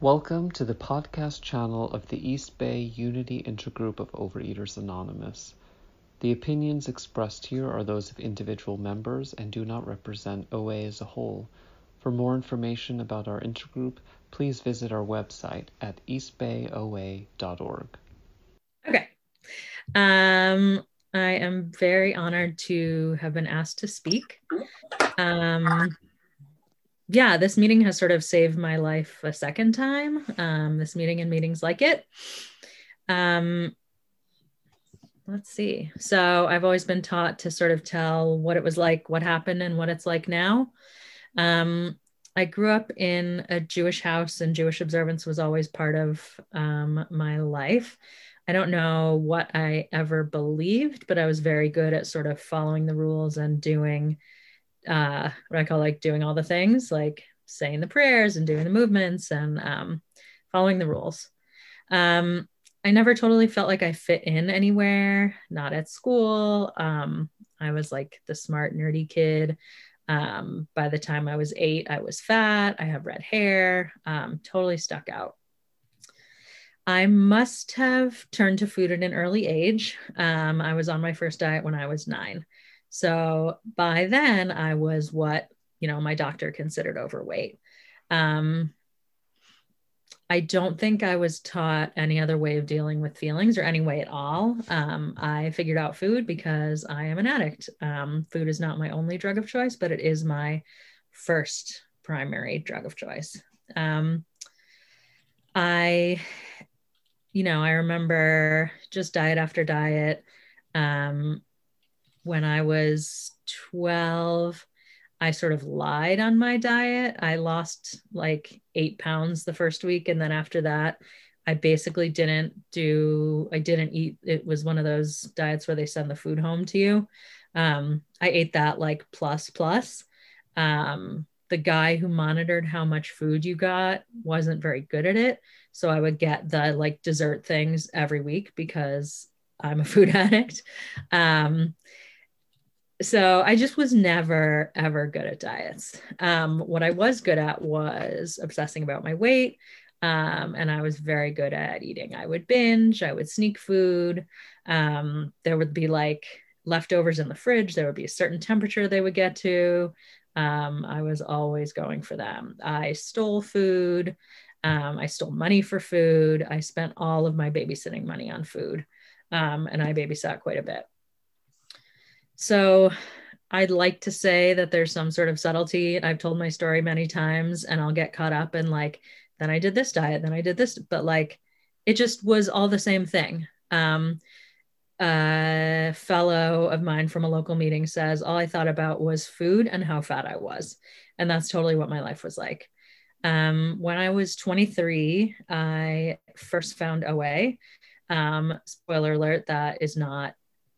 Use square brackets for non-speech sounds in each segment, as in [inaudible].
Welcome to the podcast channel of the East Bay Unity Intergroup of Overeaters Anonymous. The opinions expressed here are those of individual members and do not represent OA as a whole. For more information about our intergroup, please visit our website at eastbayoa.org. Okay. Um, I am very honored to have been asked to speak. Um, yeah, this meeting has sort of saved my life a second time. Um, this meeting and meetings like it. Um, let's see. So I've always been taught to sort of tell what it was like, what happened, and what it's like now. Um, I grew up in a Jewish house, and Jewish observance was always part of um, my life. I don't know what I ever believed, but I was very good at sort of following the rules and doing uh, what I call like doing all the things, like saying the prayers and doing the movements and um, following the rules. Um, I never totally felt like I fit in anywhere, not at school. Um, I was like the smart, nerdy kid. Um, by the time I was eight, I was fat. I have red hair, um, totally stuck out. I must have turned to food at an early age. Um, I was on my first diet when I was nine. So by then, I was what, you know, my doctor considered overweight. Um, I don't think I was taught any other way of dealing with feelings or any way at all. Um, I figured out food because I am an addict. Um, food is not my only drug of choice, but it is my first primary drug of choice. Um, I, you know, I remember just diet after diet. Um, when I was 12, I sort of lied on my diet. I lost like eight pounds the first week. And then after that, I basically didn't do, I didn't eat. It was one of those diets where they send the food home to you. Um, I ate that like plus plus. Um, the guy who monitored how much food you got wasn't very good at it. So I would get the like dessert things every week because I'm a food [laughs] addict. Um, so I just was never ever good at diets. Um, what I was good at was obsessing about my weight, um, and I was very good at eating. I would binge. I would sneak food. Um, there would be like leftovers in the fridge. There would be a certain temperature they would get to. Um, I was always going for them. I stole food. Um, I stole money for food. I spent all of my babysitting money on food, um, and I babysat quite a bit. So I'd like to say that there's some sort of subtlety. I've told my story many times and I'll get caught up in like, then I did this diet, then I did this, but like it just was all the same thing. Um, a fellow of mine from a local meeting says all I thought about was food and how fat I was. And that's totally what my life was like. Um, when I was 23, I first found OA. Um, spoiler alert, that is not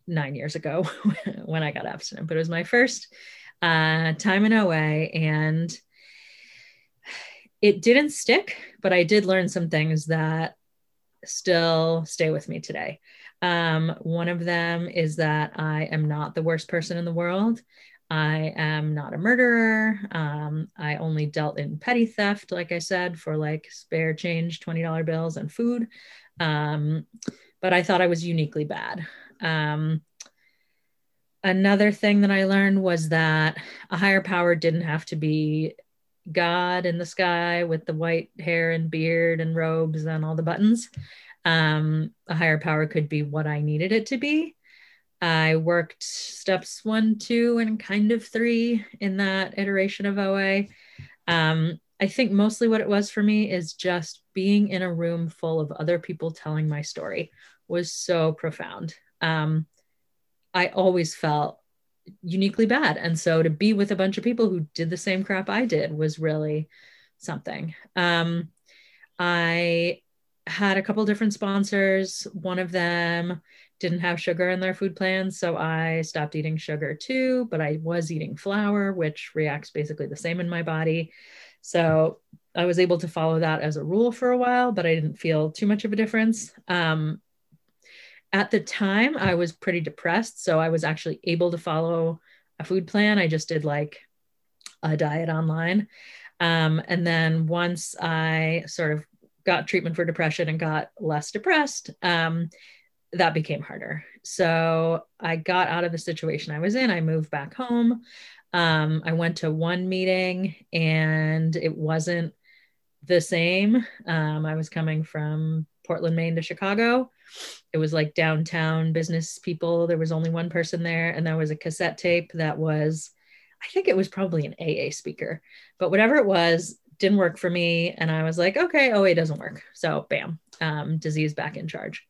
nine years ago [laughs] when I got abstinent, but it was my first uh, time in OA and it didn't stick, but I did learn some things that still stay with me today. Um, one of them is that I am not the worst person in the world. I am not a murderer. Um, I only dealt in petty theft, like I said, for like spare change, $20 bills and food. Um, but I thought I was uniquely bad. Um, another thing that I learned was that a higher power didn't have to be God in the sky with the white hair and beard and robes and all the buttons. Um, a higher power could be what I needed it to be. I worked steps one, two, and kind of three in that iteration of OA. Um, I think mostly what it was for me is just being in a room full of other people telling my story was so profound um, I always felt uniquely bad. And so to be with a bunch of people who did the same crap I did was really something. Um, I had a couple different sponsors. One of them didn't have sugar in their food plans, so I stopped eating sugar too, but I was eating flour, which reacts basically the same in my body. So I was able to follow that as a rule for a while, but I didn't feel too much of a difference. Um, at the time I was pretty depressed. So I was actually able to follow a food plan. I just did like a diet online. Um, and then once I sort of got treatment for depression and got less depressed, um, that became harder. So I got out of the situation I was in. I moved back home. Um, I went to one meeting and it wasn't the same. Um, I was coming from Portland, Maine to Chicago. It was like downtown business people. There was only one person there, and there was a cassette tape that was, I think it was probably an AA speaker, but whatever it was, didn't work for me. And I was like, okay, oh, it doesn't work. So, bam, um, disease back in charge.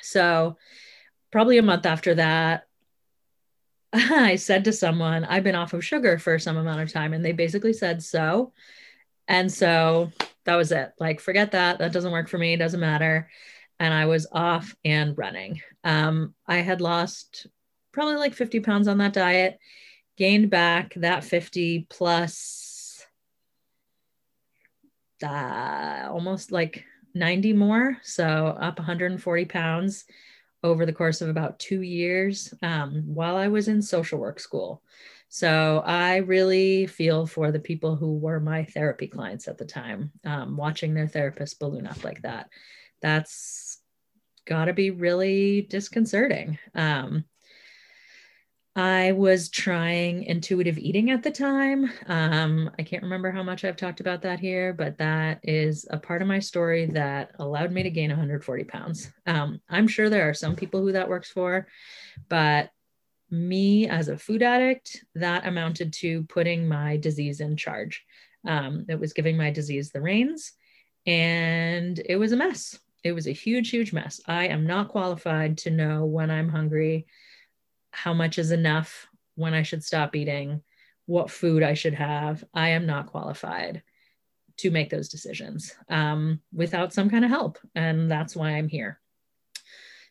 So, probably a month after that, [laughs] I said to someone, I've been off of sugar for some amount of time. And they basically said, so. And so that was it. Like, forget that. That doesn't work for me. Doesn't matter. And I was off and running. Um, I had lost probably like 50 pounds on that diet, gained back that 50 plus uh, almost like 90 more. So up 140 pounds over the course of about two years um, while I was in social work school. So I really feel for the people who were my therapy clients at the time, um, watching their therapist balloon up like that. That's got to be really disconcerting. Um, I was trying intuitive eating at the time. Um, I can't remember how much I've talked about that here, but that is a part of my story that allowed me to gain 140 pounds. Um, I'm sure there are some people who that works for, but me as a food addict, that amounted to putting my disease in charge. Um, it was giving my disease the reins, and it was a mess. It was a huge, huge mess. I am not qualified to know when I'm hungry how much is enough, when I should stop eating, what food I should have. I am not qualified to make those decisions um, without some kind of help. And that's why I'm here.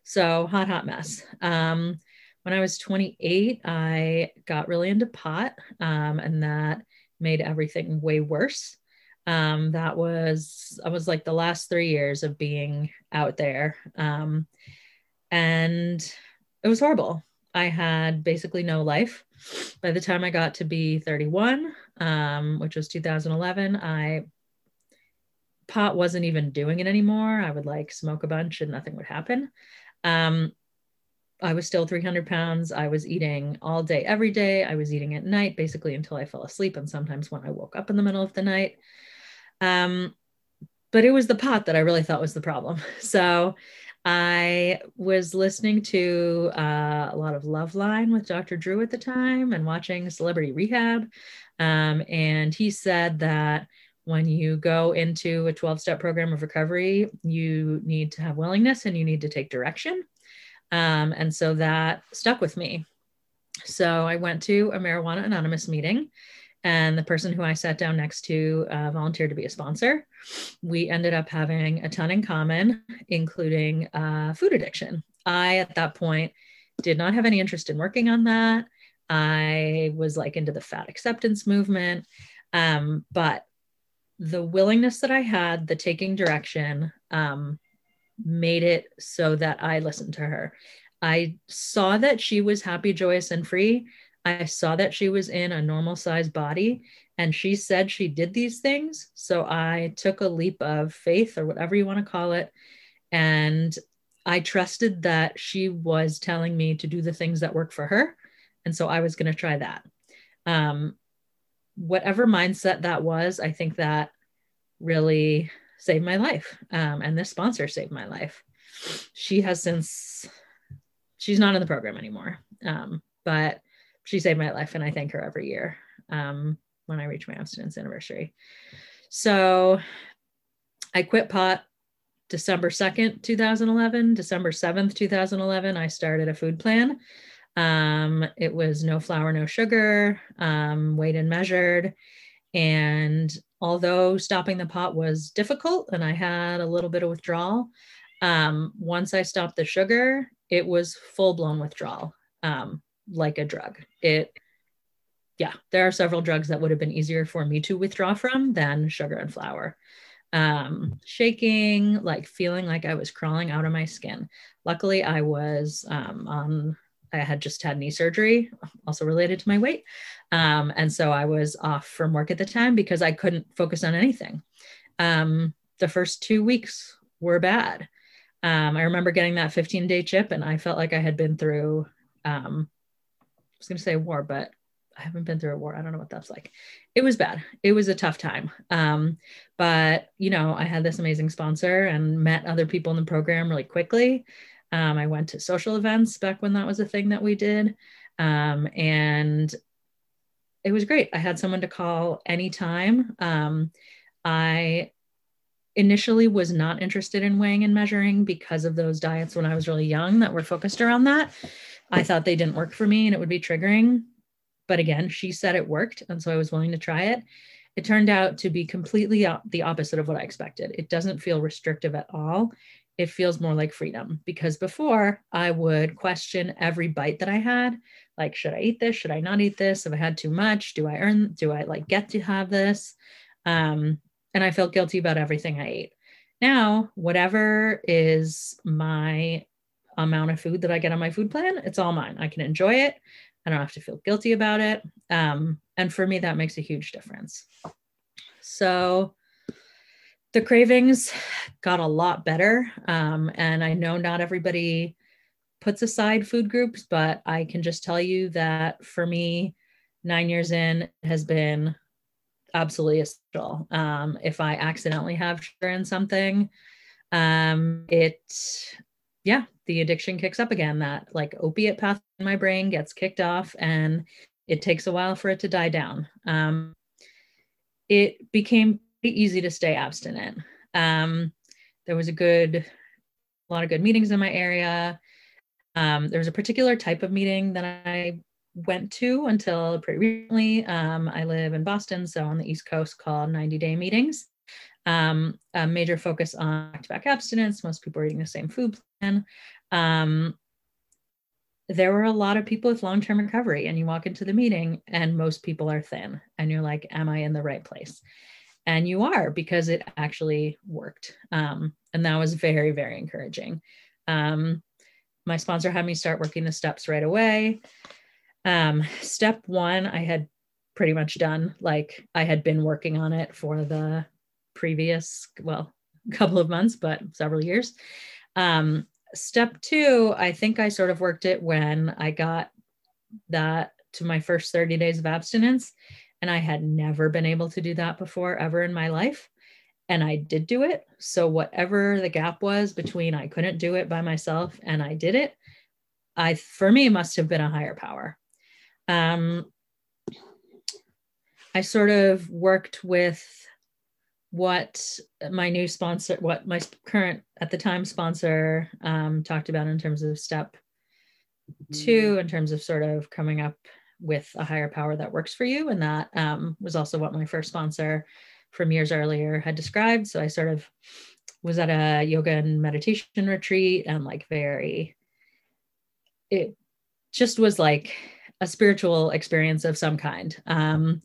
So, hot, hot mess. Um, when I was 28, I got really into pot, um, and that made everything way worse. Um, that was, I was like the last three years of being out there. Um, and it was horrible. I had basically no life. By the time I got to be 31, um, which was 2011, I pot wasn't even doing it anymore. I would like smoke a bunch and nothing would happen. Um, I was still 300 pounds. I was eating all day, every day. I was eating at night, basically until I fell asleep, and sometimes when I woke up in the middle of the night. Um, but it was the pot that I really thought was the problem. [laughs] So I was listening to uh, a lot of Loveline with Dr. Drew at the time and watching Celebrity Rehab. Um, and he said that when you go into a 12 step program of recovery, you need to have willingness and you need to take direction. Um, and so that stuck with me. So I went to a Marijuana Anonymous meeting and the person who I sat down next to uh, volunteered to be a sponsor. We ended up having a ton in common, including uh, food addiction. I, at that point, did not have any interest in working on that. I was like into the fat acceptance movement. Um, but the willingness that I had, the taking direction, um, made it so that I listened to her. I saw that she was happy, joyous, and free. I saw that she was in a normal size body and she said she did these things. So I took a leap of faith or whatever you want to call it. And I trusted that she was telling me to do the things that work for her. And so I was going to try that. Um, whatever mindset that was, I think that really saved my life. Um, and this sponsor saved my life. She has since, she's not in the program anymore. Um, but she saved my life and I thank her every year um, when I reach my abstinence anniversary. So I quit pot December 2nd, 2011. December 7th, 2011, I started a food plan. Um, it was no flour, no sugar, um, weighed and measured. And although stopping the pot was difficult and I had a little bit of withdrawal, um, once I stopped the sugar, it was full blown withdrawal. Um, like a drug. It, yeah, there are several drugs that would have been easier for me to withdraw from than sugar and flour. Um, shaking, like feeling like I was crawling out of my skin. Luckily, I was um, on I had just had knee surgery, also related to my weight. Um, and so I was off from work at the time because I couldn't focus on anything. Um, the first two weeks were bad. Um, I remember getting that 15 day chip, and I felt like I had been through, um, was going to say war, but I haven't been through a war. I don't know what that's like. It was bad. It was a tough time. Um, but, you know, I had this amazing sponsor and met other people in the program really quickly. Um, I went to social events back when that was a thing that we did. Um, and it was great. I had someone to call anytime. Um, I initially was not interested in weighing and measuring because of those diets when I was really young that were focused around that. I thought they didn't work for me and it would be triggering. But again, she said it worked. And so I was willing to try it. It turned out to be completely the opposite of what I expected. It doesn't feel restrictive at all. It feels more like freedom because before I would question every bite that I had like, should I eat this? Should I not eat this? If I had too much, do I earn, do I like get to have this? Um, and I felt guilty about everything I ate. Now, whatever is my amount of food that I get on my food plan, it's all mine. I can enjoy it. I don't have to feel guilty about it. Um, and for me, that makes a huge difference. So the cravings got a lot better. Um, and I know not everybody puts aside food groups, but I can just tell you that for me, nine years in has been absolutely essential. Um, if I accidentally have sugar in something, um, it, yeah, the addiction kicks up again. That like opiate path in my brain gets kicked off, and it takes a while for it to die down. Um, it became easy to stay abstinent. Um, there was a good, a lot of good meetings in my area. Um, there was a particular type of meeting that I went to until pretty recently. Um, I live in Boston, so on the East Coast, called 90 day meetings. Um, a major focus on back to back abstinence. Most people are eating the same food plan. Um, there were a lot of people with long term recovery, and you walk into the meeting, and most people are thin, and you're like, Am I in the right place? And you are because it actually worked. Um, and that was very, very encouraging. Um, my sponsor had me start working the steps right away. Um, step one, I had pretty much done. Like I had been working on it for the previous, well, [laughs] couple of months, but several years. Um, step two, I think I sort of worked it when I got that to my first 30 days of abstinence. And I had never been able to do that before ever in my life. And I did do it. So, whatever the gap was between I couldn't do it by myself and I did it, I, for me, must have been a higher power. Um, I sort of worked with what my new sponsor, what my current at the time sponsor um, talked about in terms of step two, in terms of sort of coming up with a higher power that works for you. And that um, was also what my first sponsor from years earlier had described. So I sort of was at a yoga and meditation retreat and like very, it just was like a spiritual experience of some kind. Um,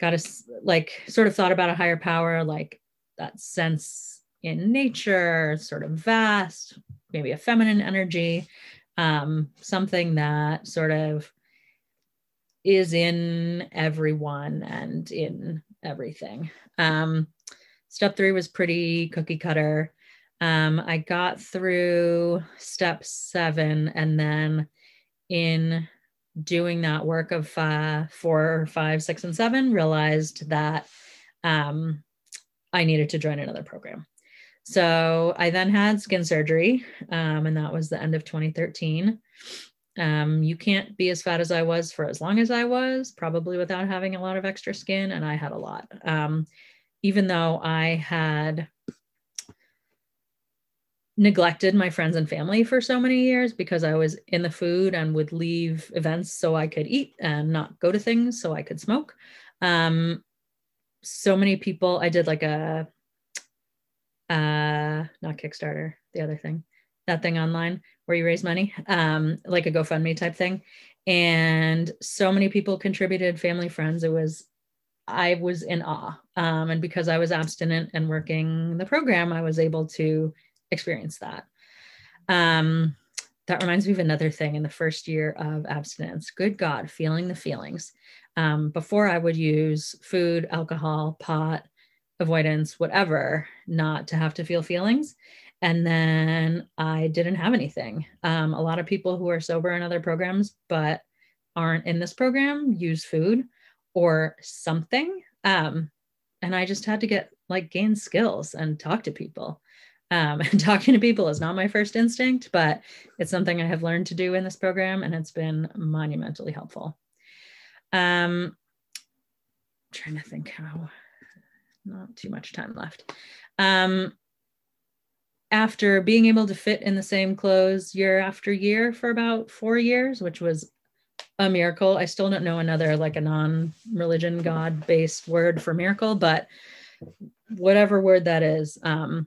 got a like sort of thought about a higher power, like that sense in nature, sort of vast, maybe a feminine energy, um, something that sort of is in everyone and in everything. Um, step three was pretty cookie cutter. Um, I got through step seven, and then in doing that work of uh, four, five, six, and seven, realized that um, I needed to join another program. So I then had skin surgery, um, and that was the end of 2013. Um, you can't be as fat as I was for as long as I was, probably without having a lot of extra skin, and I had a lot. Um, even though I had neglected my friends and family for so many years because I was in the food and would leave events so I could eat and not go to things so I could smoke. Um, so many people, I did like a, uh, not Kickstarter, the other thing, that thing online where you raise money, um, like a GoFundMe type thing. And so many people contributed, family, friends. It was, I was in awe. Um, and because I was abstinent and working the program, I was able to experience that. Um, that reminds me of another thing in the first year of abstinence. Good God, feeling the feelings. Um, before I would use food, alcohol, pot, avoidance, whatever, not to have to feel feelings. And then I didn't have anything. Um, a lot of people who are sober in other programs, but aren't in this program, use food or something. Um, and I just had to get like gain skills and talk to people. Um, [laughs] and talking to people is not my first instinct, but it's something I have learned to do in this program, and it's been monumentally helpful. Um, trying to think how, not too much time left. Um, after being able to fit in the same clothes year after year for about four years, which was a miracle. I still don't know another like a non-religion God-based word for miracle, but whatever word that is, um,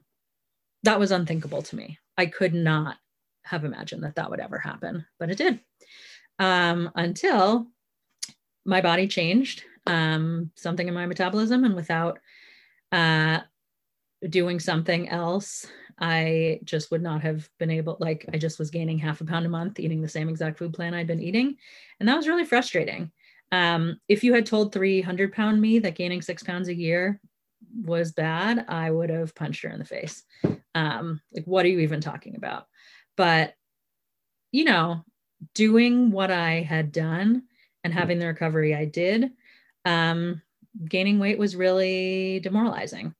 that was unthinkable to me. I could not have imagined that that would ever happen, but it did. Um, until my body changed, um, something in my metabolism, and without uh, doing something else, I just would not have been able, like, I just was gaining half a pound a month, eating the same exact food plan I'd been eating. And that was really frustrating. Um, if you had told 300 pound me that gaining six pounds a year was bad, I would have punched her in the face. Um, like, what are you even talking about? But, you know, doing what I had done and having the recovery I did, um, gaining weight was really demoralizing.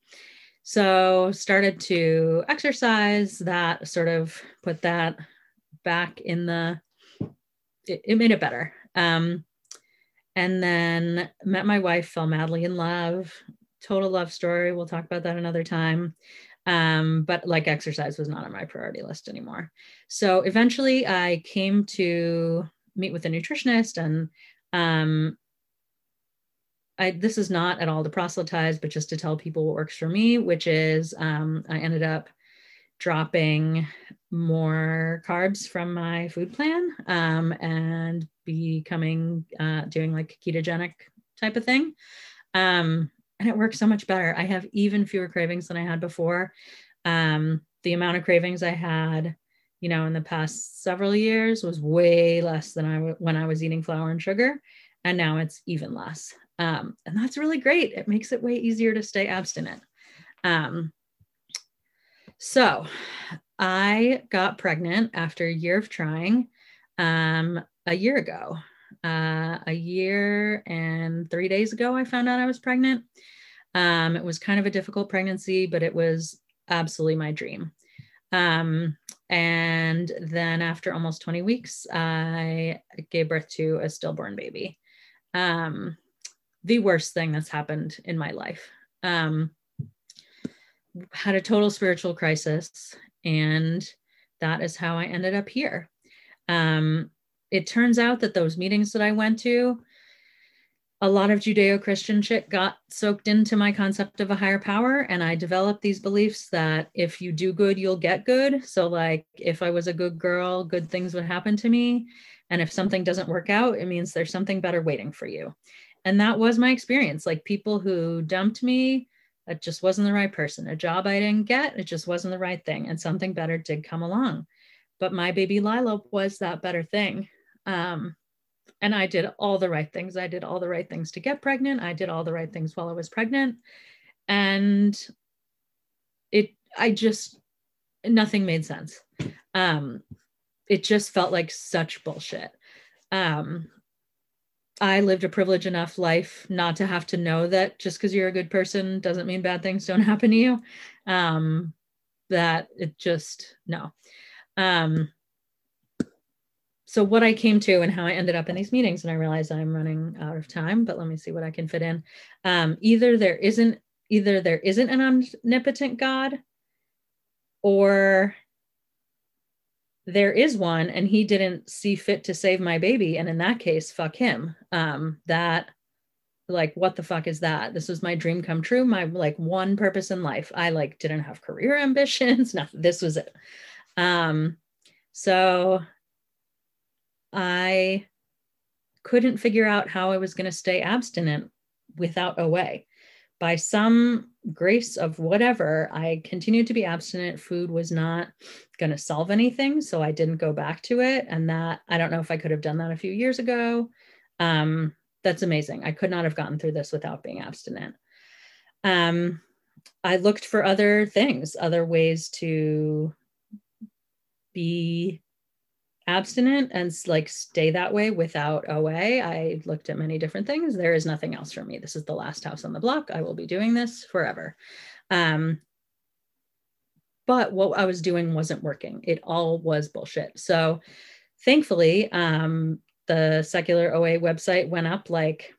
So, started to exercise that, sort of put that back in the, it, it made it better. Um, and then met my wife, fell madly in love, total love story. We'll talk about that another time. Um, but like exercise was not on my priority list anymore. So eventually I came to meet with a nutritionist and um, I, this is not at all to proselytize, but just to tell people what works for me, which is um, I ended up dropping more carbs from my food plan um, and becoming uh, doing like ketogenic type of thing. Um, and it works so much better. I have even fewer cravings than I had before. Um, the amount of cravings I had, you know, in the past several years was way less than I w- when I was eating flour and sugar, and now it's even less. Um, and that's really great. It makes it way easier to stay abstinent. Um, so, I got pregnant after a year of trying um, a year ago uh, a year and three days ago, I found out I was pregnant. Um, it was kind of a difficult pregnancy, but it was absolutely my dream. Um, and then after almost 20 weeks, I gave birth to a stillborn baby. Um, the worst thing that's happened in my life. Um, had a total spiritual crisis, and that is how I ended up here. Um, it turns out that those meetings that I went to, a lot of Judeo Christian shit got soaked into my concept of a higher power. And I developed these beliefs that if you do good, you'll get good. So, like, if I was a good girl, good things would happen to me. And if something doesn't work out, it means there's something better waiting for you. And that was my experience. Like, people who dumped me, it just wasn't the right person. A job I didn't get, it just wasn't the right thing. And something better did come along. But my baby Lila was that better thing. Um, and I did all the right things. I did all the right things to get pregnant. I did all the right things while I was pregnant. And it, I just, nothing made sense. Um, it just felt like such bullshit. Um, I lived a privileged enough life not to have to know that just because you're a good person doesn't mean bad things don't [laughs] happen to you. Um, that it just, no. Um, so what I came to and how I ended up in these meetings, and I realize I'm running out of time, but let me see what I can fit in. Um, either there isn't either there isn't an omnipotent God, or there is one and he didn't see fit to save my baby and in that case fuck him. Um that like what the fuck is that? This was my dream come true my like one purpose in life. I like didn't have career [laughs] ambitions nothing this was it. Um so I couldn't figure out how I was going to stay abstinent without OA. by some grace of whatever, I continued to be abstinent. Food was not going to solve anything. So I didn't go back to it. And that, I don't know if I could have done that a few years ago. Um, that's amazing. I could not have gotten through this without being abstinent. Um, I looked for other things, other ways to be abstinent and like stay that way without OA. I looked at many different things. There is nothing else for me. This is the last house on the block. I will be doing this forever. Um, but what I was doing wasn't working. It all was bullshit. So thankfully, um, the secular OA website went up like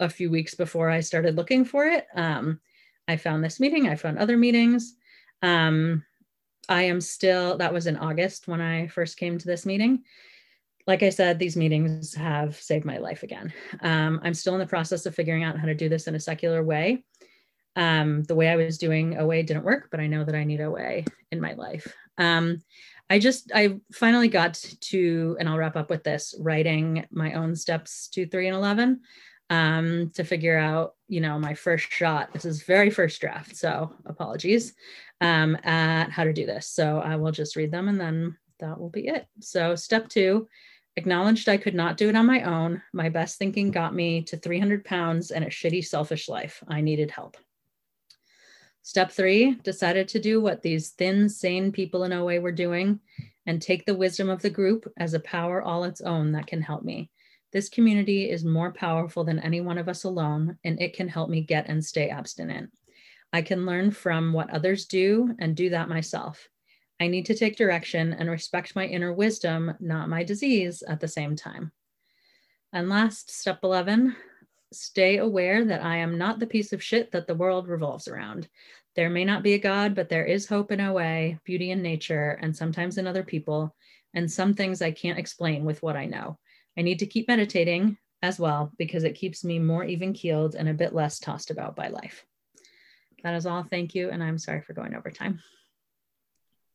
a few weeks before I started looking for it. Um, I found this meeting, I found other meetings. Um, I am still, that was in August when I first came to this meeting. Like I said, these meetings have saved my life again. Um, I'm still in the process of figuring out how to do this in a secular way. Um, the way I was doing OA didn't work, but I know that I need OA in my life. Um, I just, I finally got to, and I'll wrap up with this, writing my own steps two, three, and 11 um, to figure out, you know, my first shot. This is very first draft, so apologies um, at how to do this. So I will just read them and then that will be it. So step two, acknowledged I could not do it on my own. My best thinking got me to 300 pounds and a shitty, selfish life. I needed help. Step three, decided to do what these thin, sane people in OA were doing and take the wisdom of the group as a power all its own that can help me. This community is more powerful than any one of us alone, and it can help me get and stay abstinent. I can learn from what others do and do that myself. I need to take direction and respect my inner wisdom, not my disease, at the same time. And last, step 11 stay aware that I am not the piece of shit that the world revolves around. There may not be a God, but there is hope in a way, beauty in nature, and sometimes in other people, and some things I can't explain with what I know. I need to keep meditating as well because it keeps me more even keeled and a bit less tossed about by life. That is all. Thank you. And I'm sorry for going over time.